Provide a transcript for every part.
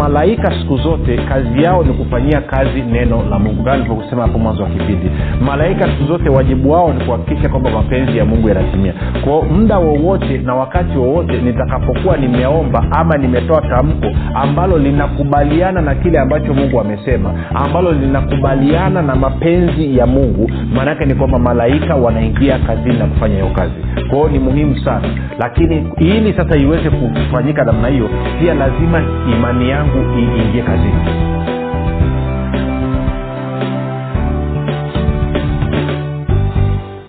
malaika siku zote kazi yao ni kufanyia kazi neno la mungu. Kama nilivyokusema hapo mwanzo wa kipindi. Malaika siku zote wajibu wao ni kuhakikisha kwamba mapenzi ya mungu yanatimia. Kwao muda wowote na wakati wowote nitakapokuwa nimeomba ama nimetoa tamko ambalo linakubaliana na kile ambacho mungu amesema ambalo linakubaliana na mapenzi ya mungu maanaake ni kwamba malaika wanaingia kazini na kufanya hiyo kazi. Kwao ni muhimu sana. Lakini ili sasa iweze kufanyika namna hiyo pia lazima imani yangu iingie kazini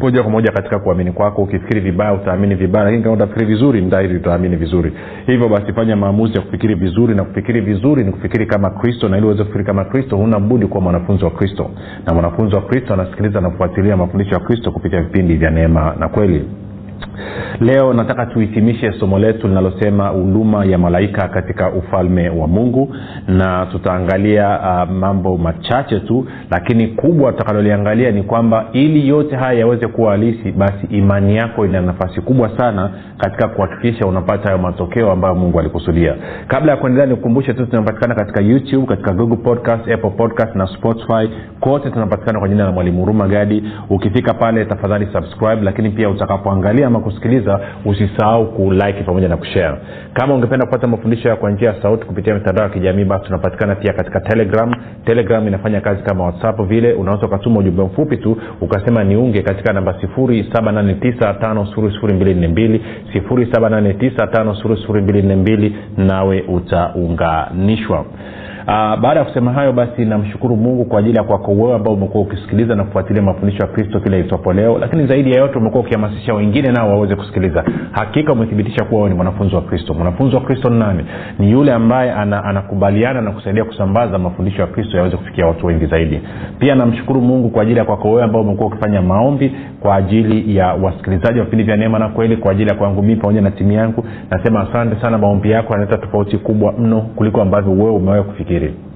moja kwa moja katika kuamini kwako. Ukifikiri vibaya utaamini vibaya lakini kama utafikiri vizuri ndahiri utaamini vizuri. Hivyo basi fanya maamuzi ya kufikiri vizuri na kufikiri vizuri ni kufikiri kama kristo na ili uweze kufikiri kama kristo huna budi kuwa mwanafunzi wa kristo. Na mwanafunzi wa kristo anasikiliza na kufuatilia mafundisho ya kristo kupitia vipindi vya neema na kweli leo nataka tuhitimishe somo letu linalosema huduma ya malaika katika ufalme wa mungu na tutaangalia uh, mambo machache tu lakini kubwa tutakaloliangalia ni kwamba ili yote haya yaweze kuwa halisi basi imani yako ina nafasi kubwa sana katika kuhakikisha unapata hayo matokeo ambayo mungu alikusudia. Kabla ya kuendelea nikukumbushe tu tunapatikana katika youtube katika google podcast apple podcast na spotify. Kote tunapatikana kwa jina la mwalimu huruma gadi. Ukifika pale tafadhali subscribe lakini pia utakapoangalia ama kusikiliza usisahau kulike pamoja na kushare. Kama ungependa kupata mafundisho ya kwa njia ya sauti kupitia mitandao ya kijamii basi tunapatikana pia katika telegram. Telegram inafanya kazi kama whatsapp vile. Unaweza ukatuma ujumbe mfupi tu ukasema niunge katika namba 7895242 7895242 nawe utaunganishwa Uh, baada ya kusema hayo basi namshukuru mungu kwa ajili ya kwako wewe ambao umekuwa ukisikiliza na kufuatilia mafundisho ya kristo kila itwapo leo. Lakini zaidi ya yote umekuwa ukihamasisha wengine nao waweze kusikiliza. Hakika umethibitisha kuwa ni mwanafunzi wa kristo. Mwanafunzi wa kristo ni nani? Ni yule ambaye ana, anakubaliana na kusaidia kusambaza mafundisho ya kristo yaweze kufikia watu wengi zaidi. Pia namshukuru mungu kwa ajili ya kwako wewe ambao umekuwa ukifanya maombi kwa ajili ya wasikilizaji wa vipindi vya neema na kweli kwa ajili ya kwangu mii pamoja na timu yangu. Nasema asante sana maombi yako yanaleta tofauti kubwa mno kuliko ambavyo wewe umewahi kufikia jirin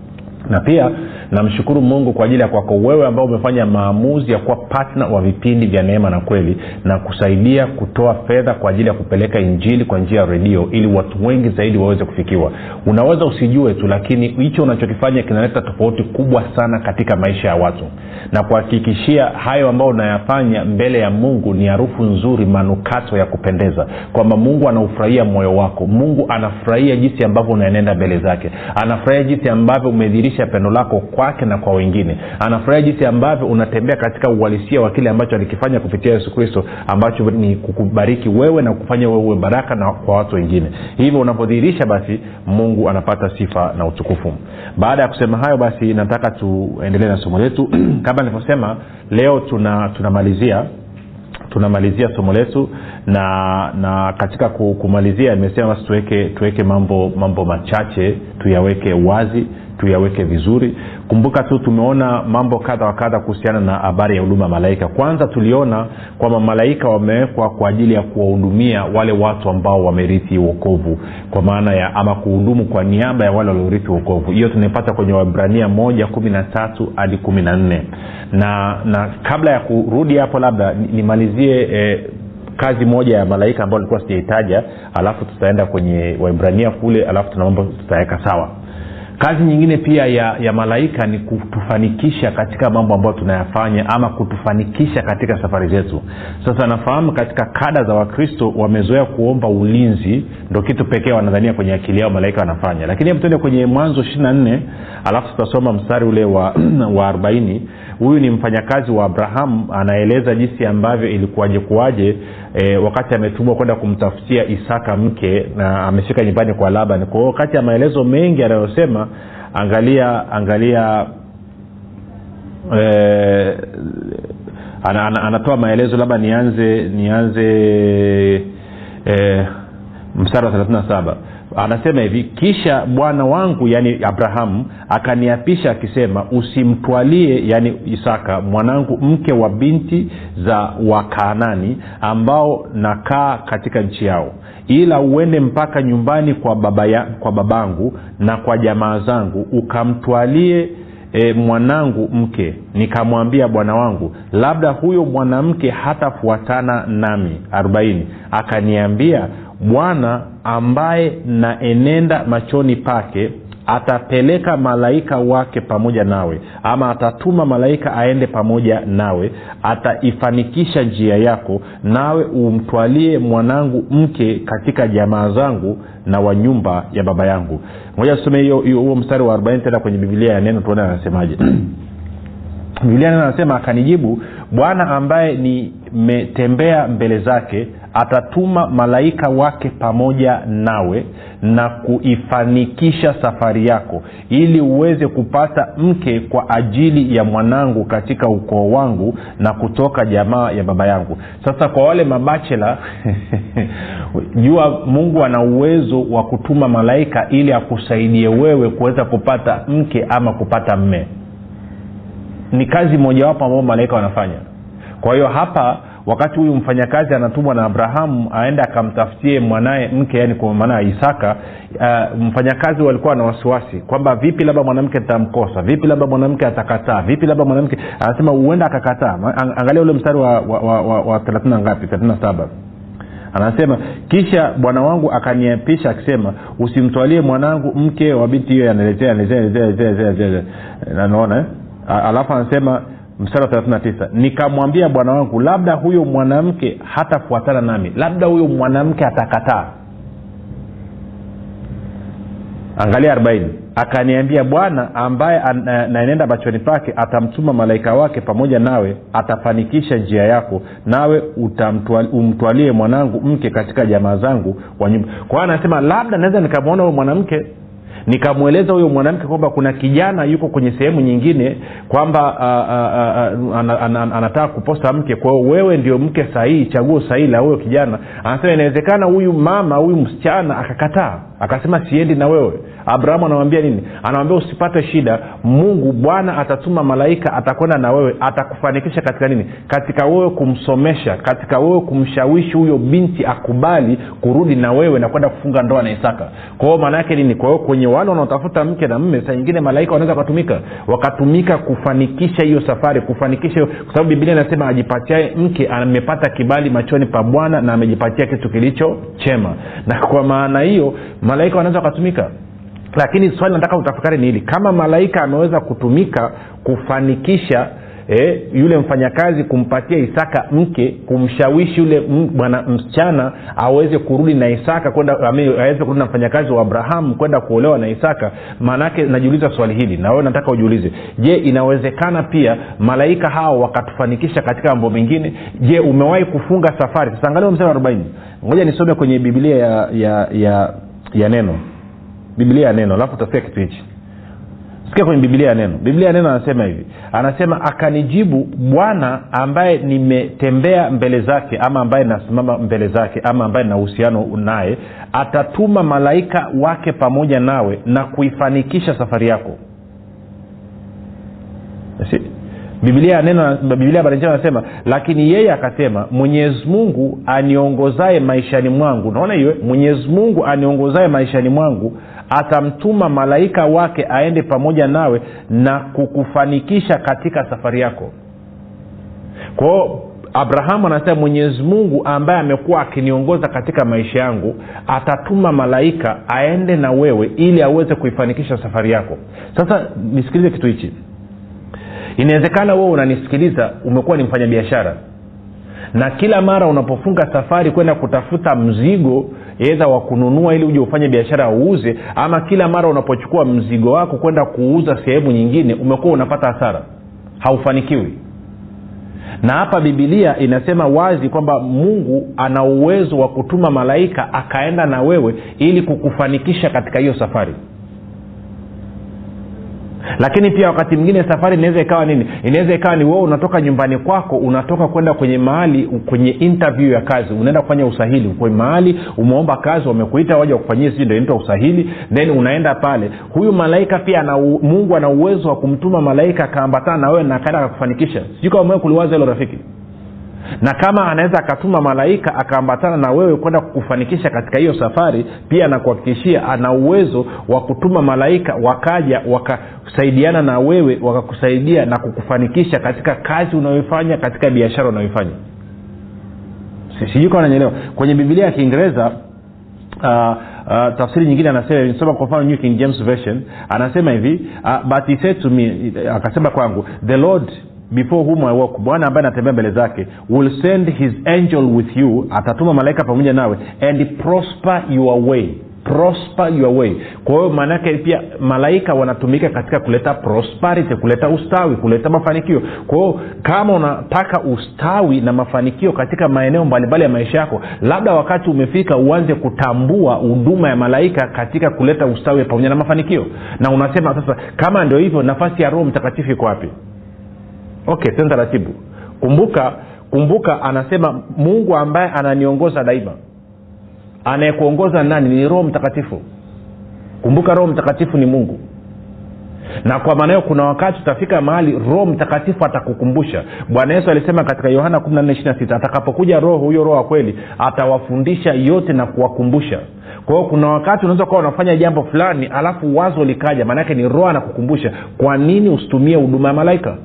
na pia namshukuru mungu kwa ajili ya kwako wewe ambao umefanya maamuzi ya kuwa patna wa vipindi vya neema na kweli na kusaidia kutoa fedha kwa ajili ya kupeleka injili kwa njia ya redio ili watu wengi zaidi waweze kufikiwa. Unaweza usijue tu lakini hicho unachokifanya kinaleta tofauti kubwa sana katika maisha ya watu. Na kuhakikishia hayo ambayo unayafanya mbele ya mungu ni harufu nzuri manukato ya kupendeza. Kwamba mungu anaufurahia moyo wako. Mungu anafurahia jinsi ambavyo unaenenda mbele zake. Anafurahia jinsi ambavyo umedhirisha pendo lako kwake na kwa wengine. Anafurahia jinsi ambavyo unatembea katika uhalisia wa kile ambacho alikifanya kupitia yesu kristo ambacho ni kukubariki wewe na kufanya wewe uwe baraka na kwa watu wengine. Hivyo unapodhihirisha basi mungu anapata sifa na utukufu. Baada ya kusema hayo basi nataka tuendelee na somo letu. Kama nilivyosema leo tuna tunamalizia tunamalizia somo letu na na katika kumalizia imesema basi tuweke tuweke mambo mambo machache tuyaweke wazi tuyaweke vizuri. Kumbuka tu tumeona mambo kadha wa kadha kuhusiana na habari ya huduma malaika. Kwanza tuliona kwamba malaika wamewekwa kwa ajili ya kuwahudumia wale watu ambao wamerithi uokovu kwa maana ya ama kuhudumu kwa niaba ya wale waliorithi uokovu hiyo tunaipata kwenye wabrania moja kumi na tatu hadi kumi na nne. Na na kabla ya kurudi hapo labda nimalizie eh, kazi moja ya malaika ambayo nilikuwa sijaitaja alafu tutaenda kwenye waibrania kule alafu tuna mambo tutaweka sawa kazi nyingine pia ya, ya malaika ni kutufanikisha katika mambo ambayo tunayafanya ama kutufanikisha katika safari zetu. Sasa nafahamu katika kada za wakristo wamezoea kuomba ulinzi ndo kitu pekee wanadhania kwenye akili yao malaika wanafanya. Lakini hebu tuende kwenye mwanzo ishiri na nne alafu tutasoma mstari ule wa, wa arobaini huyu ni mfanyakazi wa abrahamu anaeleza jinsi ambavyo ilikuwaje kuwaje e, wakati ametumwa kwenda kumtafutia isaka mke na amefika nyumbani kwa laban. Kwa hiyo kati ya maelezo mengi anayosema angalia angalia e, an, ana, anatoa maelezo labda nianze nianze e, mstari wa 37 anasema hivi kisha bwana wangu yani abrahamu akaniapisha akisema usimtwalie yani isaka mwanangu mke wa binti za wakaanani ambao nakaa katika nchi yao. Ila uende mpaka nyumbani kwa, baba ya, kwa babangu na kwa jamaa zangu ukamtwalie e, mwanangu mke. Nikamwambia bwana wangu labda huyo mwanamke hatafuatana nami. 40 akaniambia bwana ambaye naenenda machoni pake atapeleka malaika wake pamoja nawe ama atatuma malaika aende pamoja nawe ataifanikisha njia yako nawe umtwalie mwanangu mke katika jamaa zangu na wa nyumba ya baba yangu. Moja tusome huo mstari wa 40 tena kwenye bibilia ya neno tuone anasemaje. Bibilia neno anasema akanijibu bwana ambaye nimetembea mbele zake atatuma malaika wake pamoja nawe na kuifanikisha safari yako ili uweze kupata mke kwa ajili ya mwanangu katika ukoo wangu na kutoka jamaa ya baba yangu. Sasa kwa wale mabachela jua mungu ana uwezo wa kutuma malaika ili akusaidie wewe kuweza kupata mke ama kupata mme. Ni kazi mojawapo ambao malaika wanafanya. Kwa hiyo hapa wakati huyu mfanyakazi anatumwa na abrahamu aende akamtafutie mwanaye mke yani kwa maana ya isaka uh, mfanyakazi walikuwa na wasiwasi kwamba vipi labda mwanamke tamkosa vipi labda mwanamke atakataa vipi labda mwanamke anasema huenda akakataa. Angalia ule mstari wa, wa, wa, wa, wa thelathini ngapi thelathini na saba. Anasema kisha bwana wangu akaniapisha akisema usimtwalie mwanangu mke wa binti hiyo anaelezea naona alafu anasema mstari wa 39 nikamwambia bwana wangu labda huyo mwanamke hatafuatana nami labda huyo mwanamke atakataa. Angalia 40 akaniambia bwana ambaye naenenda machoni pake atamtuma malaika wake pamoja nawe atafanikisha njia yako nawe umtwalie mwanangu mke katika jamaa zangu wa nyumba. Kwa hiyo anasema labda naweza nikamwona huyo mwanamke nikamweleza huyo mwanamke kwamba kuna kijana yuko kwenye sehemu nyingine kwamba uh, uh, uh, an, an, an, anataka kuposta mke. Kwa hiyo wewe ndio mke sahihi chaguo sahihi la huyo kijana. Anasema inawezekana huyu mama huyu msichana akakataa. Akasema siendi na wewe abrahamu anamwambia nini? Anamwambia usipate shida. Mungu bwana atatuma malaika atakwenda na wewe atakufanikisha katika nini? Katika wewe kumsomesha katika wewe kumshawishi huyo binti akubali kurudi na wewe na kwenda kufunga ndoa na isaka. Kwa hiyo maana yake nini? Kwa kwenye wale wanaotafuta mke na mme saa nyingine malaika wanaweza wakatumika. Wakatumika kufanikisha hiyo safari kufanikisha kwa sababu biblia inasema ajipatiae mke amepata kibali machoni pa bwana na amejipatia kitu kilicho chema. Na kwa maana hiyo malaika wanaweza wakatumika lakini swali nataka utafakari ni hili. Kama malaika ameweza kutumika kufanikisha eh, yule mfanyakazi kumpatia isaka mke kumshawishi yule bwana msichana aweze kurudi na isaka kwenda aweze kurudi na mfanyakazi wa abrahamu kwenda kuolewa na isaka maanaake najiuliza swali hili na wewe nataka ujiulize. Je inawezekana pia malaika hao wakatufanikisha katika mambo mengine? Je umewahi kufunga safari? Sasa angalia mstari arobaini. Ngoja nisome kwenye biblia ya ya ya, ya neno biblia ya neno alafu utasikia kitu hichi. Sikia kwenye biblia ya neno. Biblia ya neno anasema hivi. Anasema akanijibu bwana ambaye nimetembea mbele zake ama ambaye nasimama mbele zake ama ambaye na uhusiano naye atatuma malaika wake pamoja nawe na kuifanikisha safari yako. Si biblia biblia habari anasema lakini yeye akasema mwenyezi mungu aniongozaye maishani mwangu. Naona hiyo? Mwenyezi mungu aniongozaye maishani mwangu atamtuma malaika wake aende pamoja nawe na kukufanikisha katika safari yako. Kwao abrahamu anasema mwenyezi mungu ambaye amekuwa akiniongoza katika maisha yangu atatuma malaika aende na wewe ili aweze kuifanikisha safari yako. Sasa nisikilize kitu hichi. Inawezekana wewe unanisikiliza umekuwa ni mfanyabiashara. Na kila mara unapofunga safari kwenda kutafuta mzigo edha wa kununua ili uje ufanye biashara uuze ama kila mara unapochukua mzigo wako kwenda kuuza sehemu nyingine umekuwa unapata hasara. Haufanikiwi. Na hapa bibilia inasema wazi kwamba mungu ana uwezo wa kutuma malaika akaenda na wewe ili kukufanikisha katika hiyo safari lakini pia wakati mwingine safari inaweza ikawa nini? Inaweza ikawa ni wewe unatoka nyumbani kwako unatoka kwenda kwenye mahali kwenye interview ya kazi. Unaenda kufanya usahili. Kwenye mahali umeomba kazi wamekuita waja wakufanyia sijui ndio inaitwa usahili. Then unaenda pale. Huyu malaika pia ana mungu ana uwezo wa kumtuma malaika akaambatana na wewe na akaenda akakufanikisha. Sijui kama kuliwaza hilo rafiki na kama anaweza akatuma malaika akaambatana na wewe kwenda kukufanikisha katika hiyo safari pia anakuhakikishia ana uwezo wa kutuma malaika wakaja wakasaidiana na wewe wakakusaidia na kukufanikisha katika kazi unayoifanya katika biashara unayoifanya. Sijui kama nanyelewa kwenye bibilia ya kiingereza uh, uh, tafsiri nyingine anasema soma kwa mfano new king james version. Anasema hivi uh, but he said to me akasema kwangu the lord before whom I walk bwana ambaye anatembea mbele zake will send his angel with you atatuma malaika pamoja nawe and prosper your way. Prosper your way. Kwa hiyo maanaake pia malaika wanatumika katika kuleta prosperity kuleta ustawi kuleta mafanikio. Kwa hiyo kama unataka ustawi na mafanikio katika maeneo mbalimbali ya maisha yako labda wakati umefika uanze kutambua huduma ya malaika katika kuleta ustawi pamoja na mafanikio. Na unasema sasa kama ndio hivyo nafasi ya roho mtakatifu iko wapi okay tena taratibu. Kumbuka kumbuka anasema mungu ambaye ananiongoza daima. Anayekuongoza nani? Ni roho mtakatifu. Kumbuka roho mtakatifu ni mungu. Na kwa maana hiyo kuna wakati utafika mahali roho mtakatifu atakukumbusha. Bwana yesu alisema katika yohana 14 atakapokuja roho huyo roho wa kweli atawafundisha yote na kuwakumbusha. Kwa hiyo kuna wakati unaweza kuwa unafanya jambo fulani alafu wazo likaja maanaake ni roho anakukumbusha. Kwa nini usitumie huduma ya malaika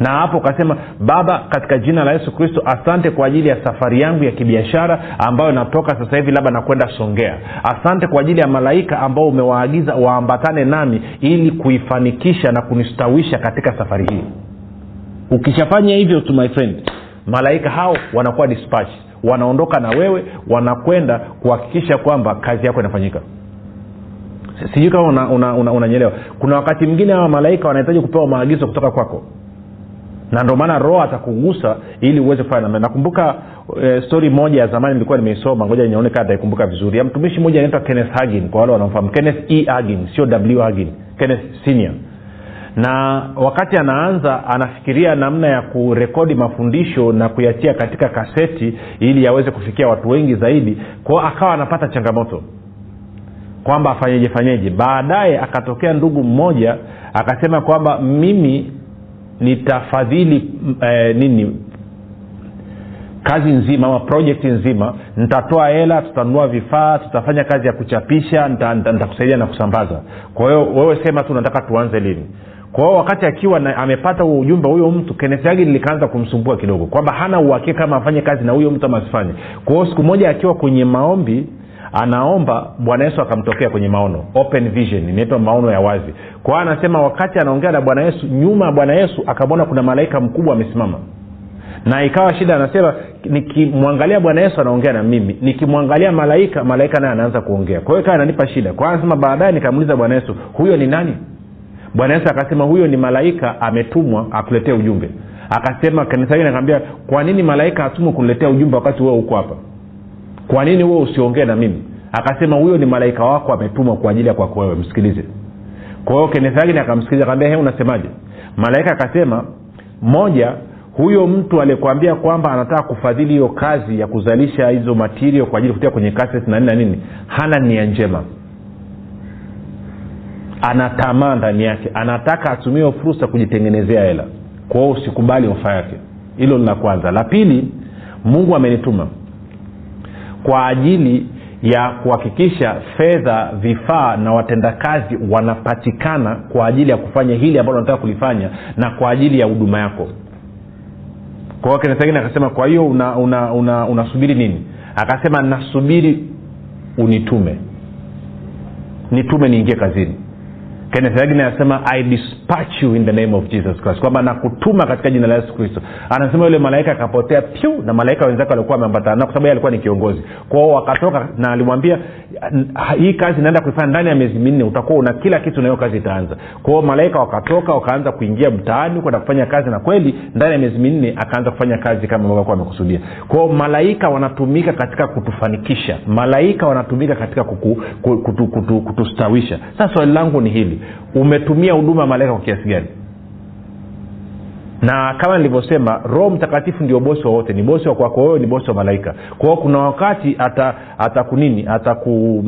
na hapo ukasema baba katika jina la yesu kristo asante kwa ajili ya safari yangu ya kibiashara ambayo natoka sasa hivi labda nakwenda songea. Asante kwa ajili ya malaika ambao umewaagiza waambatane nami ili kuifanikisha na kunistawisha katika safari hii. Ukishafanya hivyo to my friend malaika hao wanakuwa dispatch wanaondoka na wewe wanakwenda kuhakikisha kwamba kazi yako inafanyika. Sijui kama unanyelewa una, una, una kuna wakati mwingine hawa malaika wanahitaji kupewa maagizo kutoka kwako na ndio maana roho atakugusa ili uweze kufanya namna nakumbuka e, stori moja ya zamani nilikuwa nimeisoma ngoja nione kaa taikumbuka vizuri. Ya mtumishi mmoja anaitwa kenneth hagin kwa wale wanaomfahamu. Kenneth e. Hagin sio w hagin kenneth senior. Na wakati anaanza anafikiria namna ya kurekodi mafundisho na kuyatia katika kaseti ili yaweze kufikia watu wengi zaidi kwao akawa anapata changamoto. Kwamba afanyeje fanyeje baadaye akatokea ndugu mmoja akasema kwamba mimi nitafadhili eh, nini kazi nzima ama projekti nzima nitatoa hela tutanunua vifaa tutafanya kazi ya kuchapisha nitakusaidia na kusambaza. Kwa hiyo wewe sema tu nataka tuanze lini. Kwa hiyo wakati akiwa na, amepata huo ujumbe huyo mtu kenesagi likaanza kumsumbua kidogo kwamba hana uhakika kama afanye kazi na huyo mtu ama asifanye. Kwa hiyo siku moja akiwa kwenye maombi anaomba bwana yesu akamtokea kwenye maono open vision inaitwa maono ya wazi. Kwa anasema wakati anaongea na bwana yesu nyuma ya bwana yesu akamwona kuna malaika mkubwa amesimama. Na ikawa shida anasema nikimwangalia bwana yesu anaongea na mimi nikimwangalia malaika malaika naye anaanza kuongea. Kwa hiyo ikawa ananipa shida. Kwa hiyo anasema baadaye nikamuuliza bwana yesu huyo ni nani? Bwana yesu akasema huyo ni malaika ametumwa akuletee ujumbe. Akasema kanisa hili kwa nini malaika atumwe kuniletea ujumbe wakati wewe huko hapa kwa nini wewe usiongee na mimi? Akasema huyo ni malaika wako ametumwa kwa ajili ya kwako wewe msikilize. Kwa hiyo kenethagin akamsikiliza akaambia he unasemaje? Malaika akasema moja huyo mtu alikwambia kwamba anataka kufadhili hiyo kazi ya kuzalisha hizo matirio kwa ajili kutia kwenye kaset na nini na nini hana nia njema. Ana tamaa ndani yake. Anataka atumie fursa kujitengenezea hela. Kwao usikubali ofa yake. Hilo la kwanza. La pili mungu amenituma kwa ajili ya kuhakikisha fedha vifaa na watendakazi wanapatikana kwa ajili ya kufanya hili ambalo unataka kulifanya na kwa ajili ya huduma yako. Kwa hiyo akasema kwa hiyo unasubiri una, una, una nini? Akasema nasubiri unitume. Nitume niingie kazini kenneth hagin anasema i dispatch you in the name of jesus christ. Kwamba nakutuma katika jina la yesu kristo. Anasema yule malaika akapotea pyu na malaika wenzake walikuwa wameambatana kwa sababu alikuwa ni kiongozi. Kwao wakatoka na alimwambia hii kazi inaenda kuifanya ndani ya miezi minne utakuwa una kila kitu na hiyo kazi itaanza. Kwao malaika wakatoka wakaanza kuingia mtaani kwenda kufanya kazi na kweli ndani ya miezi minne akaanza kufanya kazi kama ambavyo amekusudia. Kwao malaika wanatumika katika kutufanikisha. Malaika wanatumika katika kuku, kutu, kutu, kutustawisha. Sasa swali langu ni hili umetumia huduma ya malaika kwa kiasi gani? Na kama nilivyosema roho mtakatifu ndio bosi wowote ni bosi wa kwako wewe ni bosi wa malaika. Kwa hiyo kuna wakati atakunini ata ataku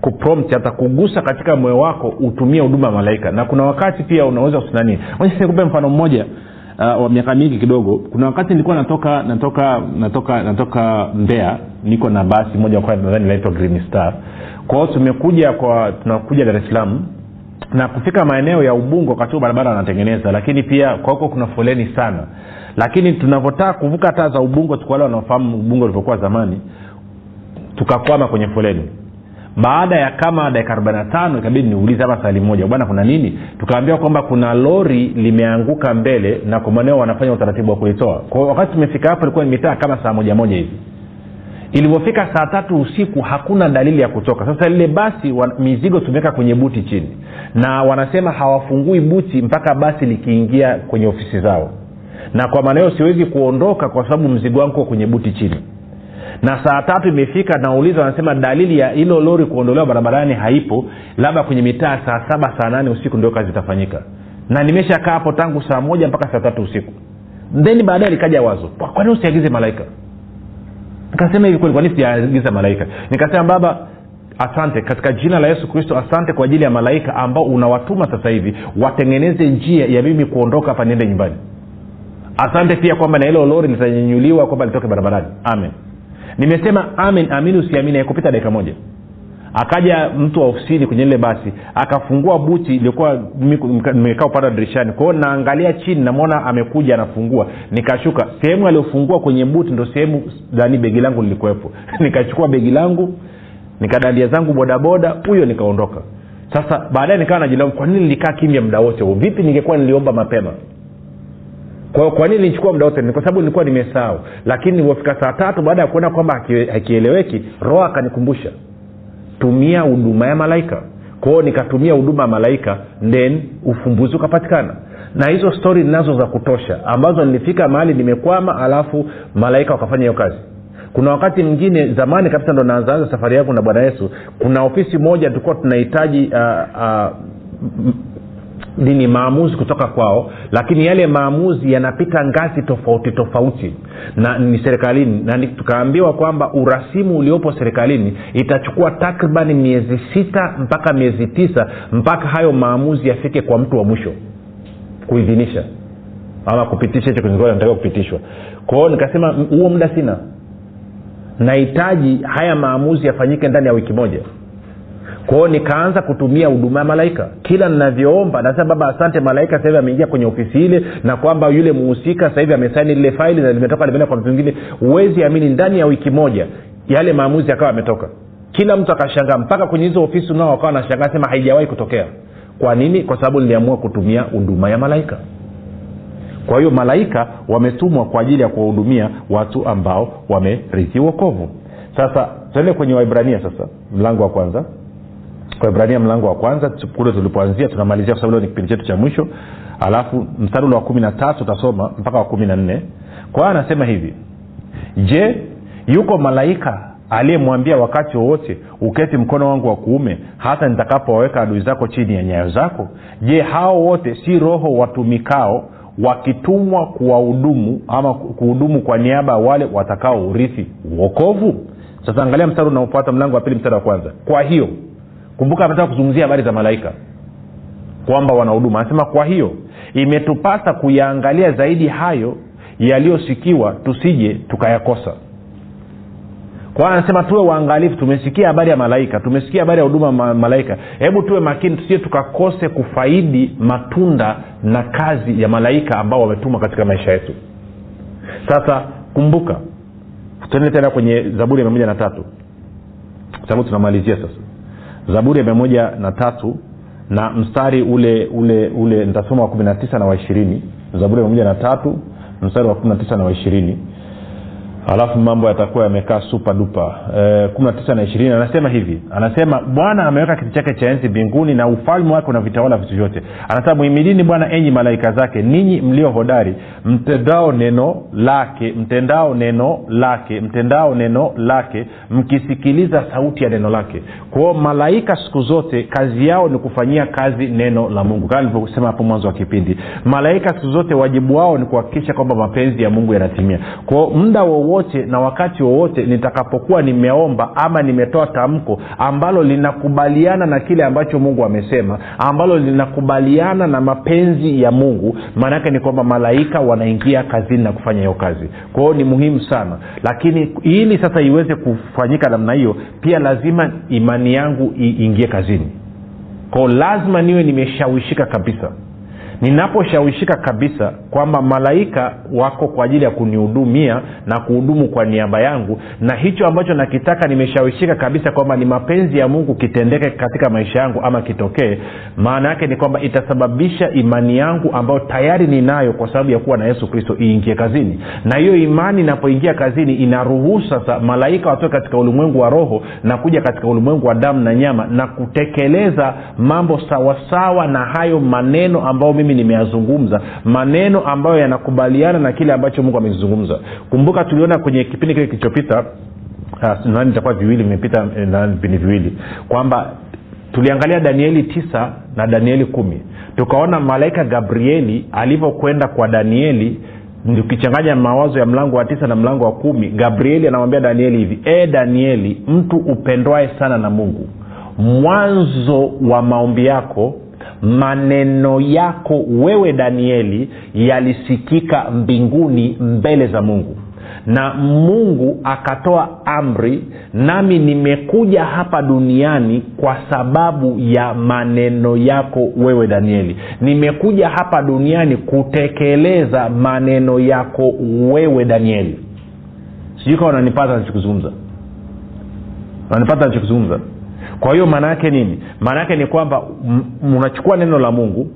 kuprompt atakugusa katika moyo wako utumie huduma ya malaika. Na kuna wakati pia unaweza kusinani nikupe mfano mmoja uh, wa miaka mingi kidogo. Kuna wakati nilikuwa natoka natoka natoka natoka mbea niko na basi moja kwa nadhani inaitwa green star. Kwa tumekuja kwa tunakuja dar es salaam na kufika maeneo ya ubungo wakati huo barabara wanatengeneza lakini pia kwa huko kuna foleni sana. Lakini tunavyotaka kuvuka taa za ubungo tukwale wanaofahamu ubungo ulivyokuwa zamani tukakwama kwenye foleni. Baada ya kama dakika 45 ikabidi niulize hapa sali moja bwana kuna nini? Tukaambiwa kwamba kuna lori limeanguka mbele na kwa maneo wanafanya utaratibu wa kulitoa. Kwao wakati tumefika hapo ilikuwa ni mitaa kama saa moja moja hivi ilivyofika saa tatu usiku hakuna dalili ya kutoka sasa lile basi wa, mizigo tumeweka kwenye buti chini. Na wanasema hawafungui buti mpaka basi likiingia kwenye ofisi zao. Na kwa maana hiyo siwezi kuondoka kwa sababu mzigo wangu kwenye buti chini. Na saa tatu imefika nauliza wanasema dalili ya hilo lori kuondolewa barabarani haipo. Labda kwenye mitaa saa saba saa nane usiku ndio kazi itafanyika. Na nimeshakaa hapo tangu saa moja mpaka saa tatu usiku. Then baadaye likaja wazo kwani usiagize malaika nikasema hivi kweli kwani sijaagiza malaika? Nikasema baba asante. Katika jina la yesu kristo asante kwa ajili ya malaika ambao unawatuma sasa hivi watengeneze njia ya mimi kuondoka hapa niende nyumbani. Asante pia kwamba na hilo lori litanyanyuliwa kwamba litoke barabarani. Amen. Nimesema amen amini usiamini haikupita dakika moja akaja mtu wa ofisini kwenye lile basi akafungua buti iliokuwa nimekaa upande wa dirishani. Kwao naangalia chini namwona amekuja anafungua. Nikashuka. Sehemu aliofungua kwenye buti ndo sehemu dani begi langu lilikuwepo. Nikachukua begi langu nikadalia zangu bodaboda huyo nikaondoka. Sasa baadaye nikawa najilaumu kwa nini nilikaa kimya muda wote? Huo vipi ningekuwa niliomba mapema? Kwa kwa nilichukua muda wote? Kwa sababu nilikuwa nimesahau. Lakini nilivyofika saa tatu baada ya kuona kwamba hakieleweki roho akanikumbusha tumia huduma ya malaika. Kwao nikatumia huduma ya malaika then ufumbuzi ukapatikana. Na hizo stori ninazo za kutosha ambazo nilifika mahali nimekwama alafu malaika wakafanya hiyo kazi. Kuna wakati mwingine zamani kabisa ndo naanzaanza safari yangu na bwana yesu kuna ofisi moja tulikuwa tunahitaji uh, uh, nini maamuzi kutoka kwao lakini yale maamuzi yanapita ngazi tofauti tofauti. Na ni serikalini na tukaambiwa kwamba urasimu uliopo serikalini itachukua takriban miezi sita mpaka miezi tisa mpaka hayo maamuzi yafike kwa mtu wa mwisho kuidhinisha ama kupitisha hicho kinatakiwa kupitishwa. Kwao nikasema huo muda sina. Nahitaji haya maamuzi yafanyike ndani ya wiki moja kwao nikaanza kutumia huduma ya malaika. Kila ninavyoomba nasema baba asante malaika sasa hivi ameingia kwenye ofisi ile na kwamba yule muhusika sasa hivi amesaini lile faili na limetoka limeenda kwa mtu mwingine. Huwezi amini ndani ya wiki moja yale maamuzi yakawa ametoka kila mtu akashangaa mpaka kwenye hizo ofisi nao wakawa nashangaa sema haijawahi kutokea. Kwa nini? Kwa sababu niliamua kutumia huduma ya malaika. Kwa hiyo malaika wametumwa kwa ajili ya kuwahudumia watu ambao wamerithi uokovu sasa tuende kwenye waibrania sasa mlango wa kwanza waibrania mlango wa kwanza kule tulipoanzia tunamalizia kwa sababu leo ni kipindi chetu cha mwisho. Alafu mstari ule wa kumi na tatu utasoma mpaka wa kumi na nne. Kwa anasema hivi je yuko malaika aliyemwambia wakati wowote uketi mkono wangu wa kuume hata nitakapowaweka adui zako chini ya nyayo zako? Je hao wote si roho watumikao wakitumwa kuwahudumu ama kuhudumu kwa niaba ya wale watakao urithi uokovu sasa angalia mstari unaofuata mlango wa pili mstari wa kwanza. Kwa hiyo kumbuka anataka kuzungumzia habari za malaika kwamba wanahuduma anasema kwa hiyo imetupasa kuyaangalia zaidi hayo yaliyosikiwa tusije tukayakosa. Kwa anasema tuwe waangalifu tumesikia habari ya malaika tumesikia habari ya huduma ma- malaika. Hebu tuwe makini tusije tukakose kufaidi matunda na kazi ya malaika ambao wametumwa katika maisha yetu. Sasa kumbuka tuende tena kwenye zaburi ya mia moja na tatu. Sababu tunamalizia sasa zaburi ya mia moja na tatu na mstari ule ule ule nitasoma wa kumi na tisa na waishirini zaburi ya mia moja na tatu mstari wa kumi na tisa na wa ishirini alafu mambo yatakuwa yamekaa supa dupa e, kumi na ishirini anasema hivi. Anasema bwana ameweka kiti chake cha enzi mbinguni na ufalme wake unavitawala vitu vyote. Anasema muhimidini bwana enyi malaika zake ninyi mlio hodari mtendao neno lake mtendao neno lake mtendao neno lake mkisikiliza sauti ya neno lake. Kwao malaika siku zote kazi yao ni kufanyia kazi neno la mungu. Kama nilivyosema hapo mwanzo wa kipindi malaika siku zote wajibu wao ni kuhakikisha kwamba mapenzi ya mungu yanatimia. Kwao muda wowote na wakati wowote nitakapokuwa nimeomba ama nimetoa tamko ambalo linakubaliana na kile ambacho mungu amesema ambalo linakubaliana na mapenzi ya mungu maanaake ni kwamba malaika wanaingia kazini na kufanya hiyo kazi. Kwa hiyo ni muhimu sana. Lakini ili sasa iweze kufanyika namna hiyo pia lazima imani yangu iingie kazini. Kwao lazima niwe nimeshawishika kabisa ninaposhawishika kabisa kwamba malaika wako kwa ajili ya kunihudumia na kuhudumu kwa niaba yangu na hicho ambacho nakitaka nimeshawishika kabisa kwamba ni mapenzi ya mungu kitendeke katika maisha yangu ama kitokee maana yake ni kwamba itasababisha imani yangu ambayo tayari ninayo kwa sababu ya kuwa na yesu kristo iingie kazini. Na hiyo imani inapoingia kazini inaruhusu sasa malaika watoke katika ulimwengu wa roho na kuja katika ulimwengu wa damu na nyama na kutekeleza mambo sawasawa na hayo maneno ambayo mimi nimeyazungumza maneno ambayo yanakubaliana na kile ambacho mungu amekizungumza kumbuka tuliona kwenye kipindi kile kilichopita nani itakuwa viwili vimepita vipindi viwili kwamba tuliangalia danieli tisa na danieli kumi. Tukaona malaika gabrieli alivyokwenda kwa danieli ukichanganya mawazo ya mlango wa tisa na mlango wa kumi gabrieli anamwambia danieli hivi e danieli mtu upendwae sana na mungu mwanzo wa maombi yako maneno yako wewe danieli yalisikika mbinguni mbele za mungu. Na mungu akatoa amri nami nimekuja hapa duniani kwa sababu ya maneno yako wewe danieli. Nimekuja hapa duniani kutekeleza maneno yako wewe danieli. Sijui kawa unanipata nachokizungumza unanipata nachokizungumza kwa hiyo maana yake nini? Maana yake ni kwamba unachukua neno la mungu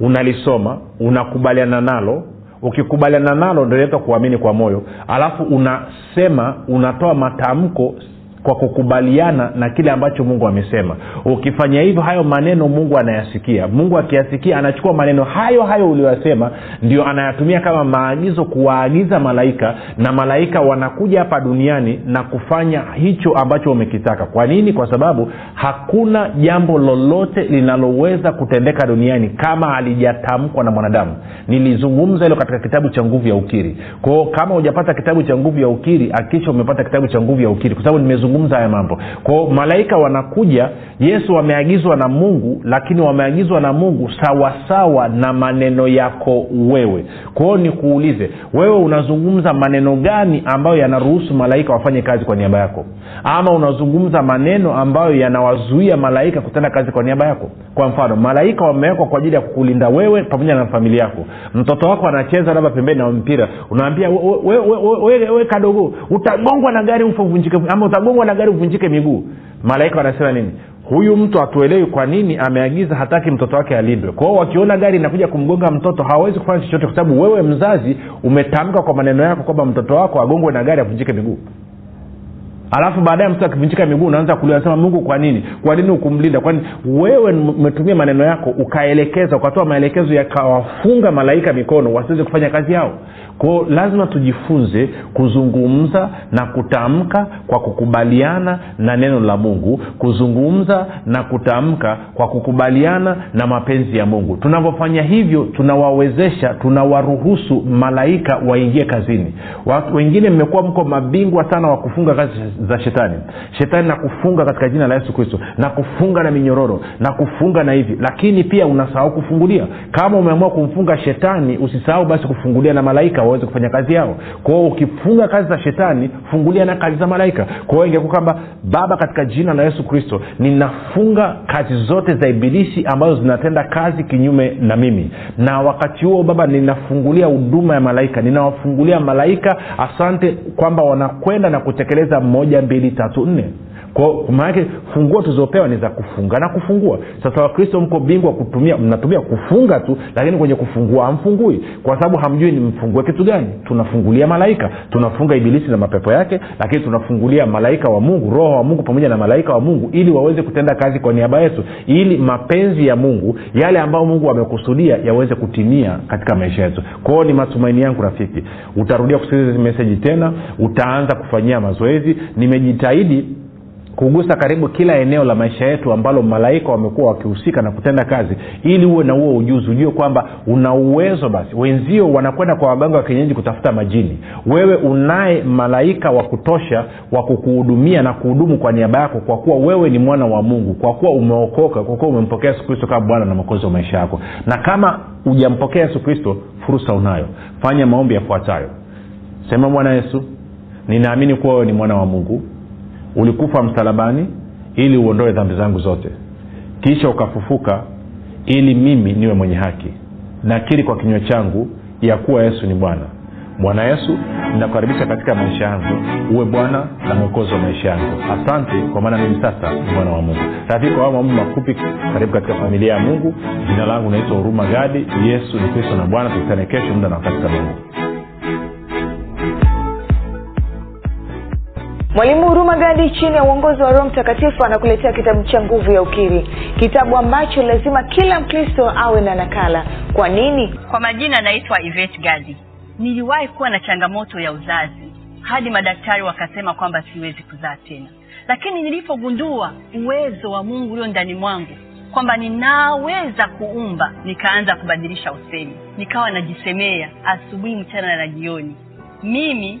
unalisoma unakubaliana nalo. Ukikubaliana nalo inaitwa kuamini kwa moyo. Alafu unasema unatoa matamko kwa kukubaliana na kile ambacho mungu amesema. Ukifanya hivyo hayo maneno mungu anayasikia. Mungu akiyasikia anachukua maneno hayo hayo ulioyasema ndio anayatumia kama maagizo kuwaagiza malaika na malaika wanakuja hapa duniani na kufanya hicho ambacho umekitaka kwa nini? Kwa sababu hakuna jambo lolote linaloweza kutendeka duniani kama alijatamkwa na mwanadamu. Nilizungumza hilo katika kitabu cha nguvu ya ukiri. Kwao kama hujapata kitabu cha nguvu ya ukiri akisha umepata kitabu cha nguvu ya ukiri. Kwa sababu nimezungumza haya mambo. Kwao malaika wanakuja yesu wameagizwa na mungu lakini wameagizwa na mungu sawasawa na maneno yako wewe. Kwao nikuulize wewe unazungumza maneno gani ambayo yanaruhusu malaika wafanye kazi kwa niaba yako? Ama unazungumza maneno ambayo yanawazuia malaika kutenda kazi kwa niaba yako? Kwa mfano malaika wamewekwa kwa ajili ya kukulinda wewe pamoja na familia yako. Mtoto wako anacheza labda pembeni na mpira. Unaambia we, we, we, we, we kadogo utagongwa na gari ufa uvunjike ama utagongwa na gari uvunjike miguu. Malaika wanasema nini? Huyu mtu hatuelewi kwa nini ameagiza hataki mtoto wake alindwe. Kwao wakiona gari inakuja kumgonga mtoto hawawezi kufanya chochote kwa sababu wewe mzazi umetamka kwa maneno yako kwamba mtoto wako agongwe na gari avunjike miguu. Alafu baadaye mtu akivunjika miguu unaanza kulia mungu kwa nini? Kwa nini ukumlinda kwani wewe umetumia maneno yako ukaelekeza ukatoa maelekezo yakawafunga malaika mikono wasiweze kufanya kazi yao kwao lazima tujifunze kuzungumza na kutamka kwa kukubaliana na neno la mungu kuzungumza na kutamka kwa kukubaliana na mapenzi ya mungu. Tunavyofanya hivyo tunawawezesha tunawaruhusu malaika waingie kazini. Wengine mmekuwa mko mabingwa sana wa kufunga kazi za shetani. Shetani na kufunga katika jina la yesu kristo na kufunga na minyororo na kufunga na hivi. Lakini pia unasahau kufungulia. Kama umeamua kumfunga shetani usisahau basi kufungulia na malaika waweze kufanya kazi yao. Kwao ukifunga kazi za shetani fungulia na kazi za malaika. Kwa hiyo ingekuwa kwamba baba katika jina la yesu kristo ninafunga kazi zote za ibilisi ambazo zinatenda kazi kinyume na mimi. Na wakati huo baba ninafungulia huduma ya malaika. Ninawafungulia malaika asante kwamba wanakwenda na kutekeleza moja mbili tatu nne maanake funguo tulizopewa ni za kufunga na kufungua. Sasa wakristo mko bingwa kutumia mnatumia kufunga tu lakini kwenye kufungua hamfungui. Kwa sababu hamjui ni mfungue kitu gani. Tunafungulia malaika tunafunga ibilisi na mapepo yake lakini tunafungulia malaika wa mungu roho wa mungu pamoja na malaika wa mungu ili waweze kutenda kazi kwa niaba yetu ili mapenzi ya mungu yale ambayo mungu amekusudia yaweze kutimia katika maisha yetu. Kwao ni matumaini yangu rafiki utarudia kusikiliza meseji tena utaanza kufanyia mazoezi. Nimejitahidi kugusa karibu kila eneo la maisha yetu ambalo malaika wamekuwa wakihusika na kutenda kazi. Ili uwe na huo ujuzi ujue kwamba una uwezo basi. Wenzio wanakwenda kwa waganga wa kienyeji kutafuta majini. Wewe unaye malaika wa kutosha wa kukuhudumia na kuhudumu kwa niaba yako kwa kuwa wewe ni mwana wa mungu kwa kuwa umeokoka kwa kuwa umempokea yesu kristo kama bwana na mwokozi wa maisha yako. Na kama hujampokea yesu kristo fursa unayo. Fanya maombi yafuatayo. Sema bwana yesu ninaamini kuwa wewe ni mwana wa mungu ulikufa msalabani ili uondoe dhambi zangu zote. Kisha ukafufuka ili mimi niwe mwenye haki. Nakiri kwa kinywa changu ya kuwa yesu ni bwana. Bwana yesu ninakukaribisha katika maisha yangu. Uwe bwana na mwokozi wa maisha yangu. Asante kwa maana mimi sasa ni mwana wa mungu. Rafiki kwa mambo mafupi karibu katika familia ya mungu. Jina langu naitwa huruma gadi. Yesu ni kristo na bwana. Tukutane kesho muda na wakati kama huu mwalimu huruma gadi chini ya uongozi wa roho mtakatifu anakuletea kitabu cha nguvu ya ukiri. Kitabu ambacho lazima kila mkristo awe na nakala. Kwa nini? Kwa majina naitwa ivet gadi niliwahi kuwa na changamoto ya uzazi hadi madaktari wakasema kwamba siwezi kuzaa tena. Lakini nilipogundua uwezo wa mungu ulio ndani mwangu kwamba ninaweza kuumba nikaanza kubadilisha usemi. Nikawa najisemea asubuhi mchana na jioni. Mimi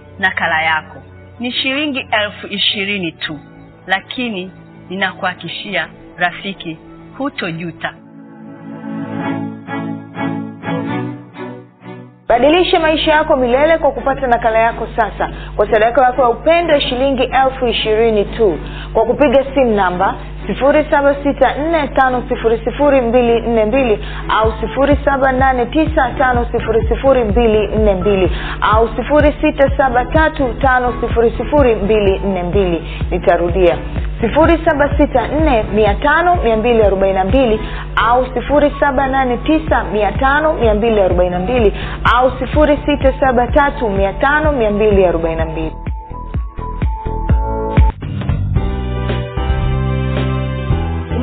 nakala yako. Ni shilingi elfu ishirini tu lakini ninakuhakishia rafiki hutojuta badilisha maisha yako milele kwa kupata nakala yako sasa. Kwa sadaka yako ya upendo shilingi elfu ishirini tu. Kwa kupiga simu namba 7645242 au 7895242 au 6735242 nitarudia 7645242 au 789 au 6735242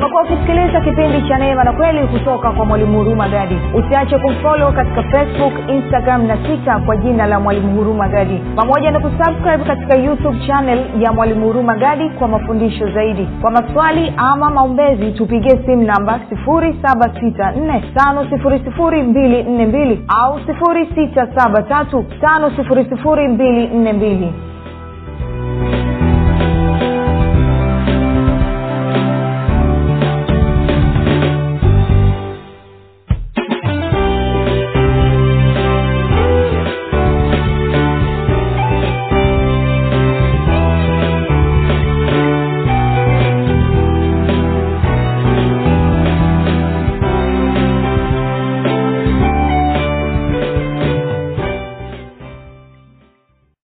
umekuwa ukisikiliza kipindi cha neema na kweli kutoka kwa mwalimu huruma gadi. Usiache kumfolo katika facebook instagram na twitter kwa jina la mwalimu huruma gadi. Pamoja na kusubscribe katika youtube channel ya mwalimu huruma gadi kwa mafundisho zaidi. Kwa maswali ama maombezi tupigie simu namba 7645242 au 6735242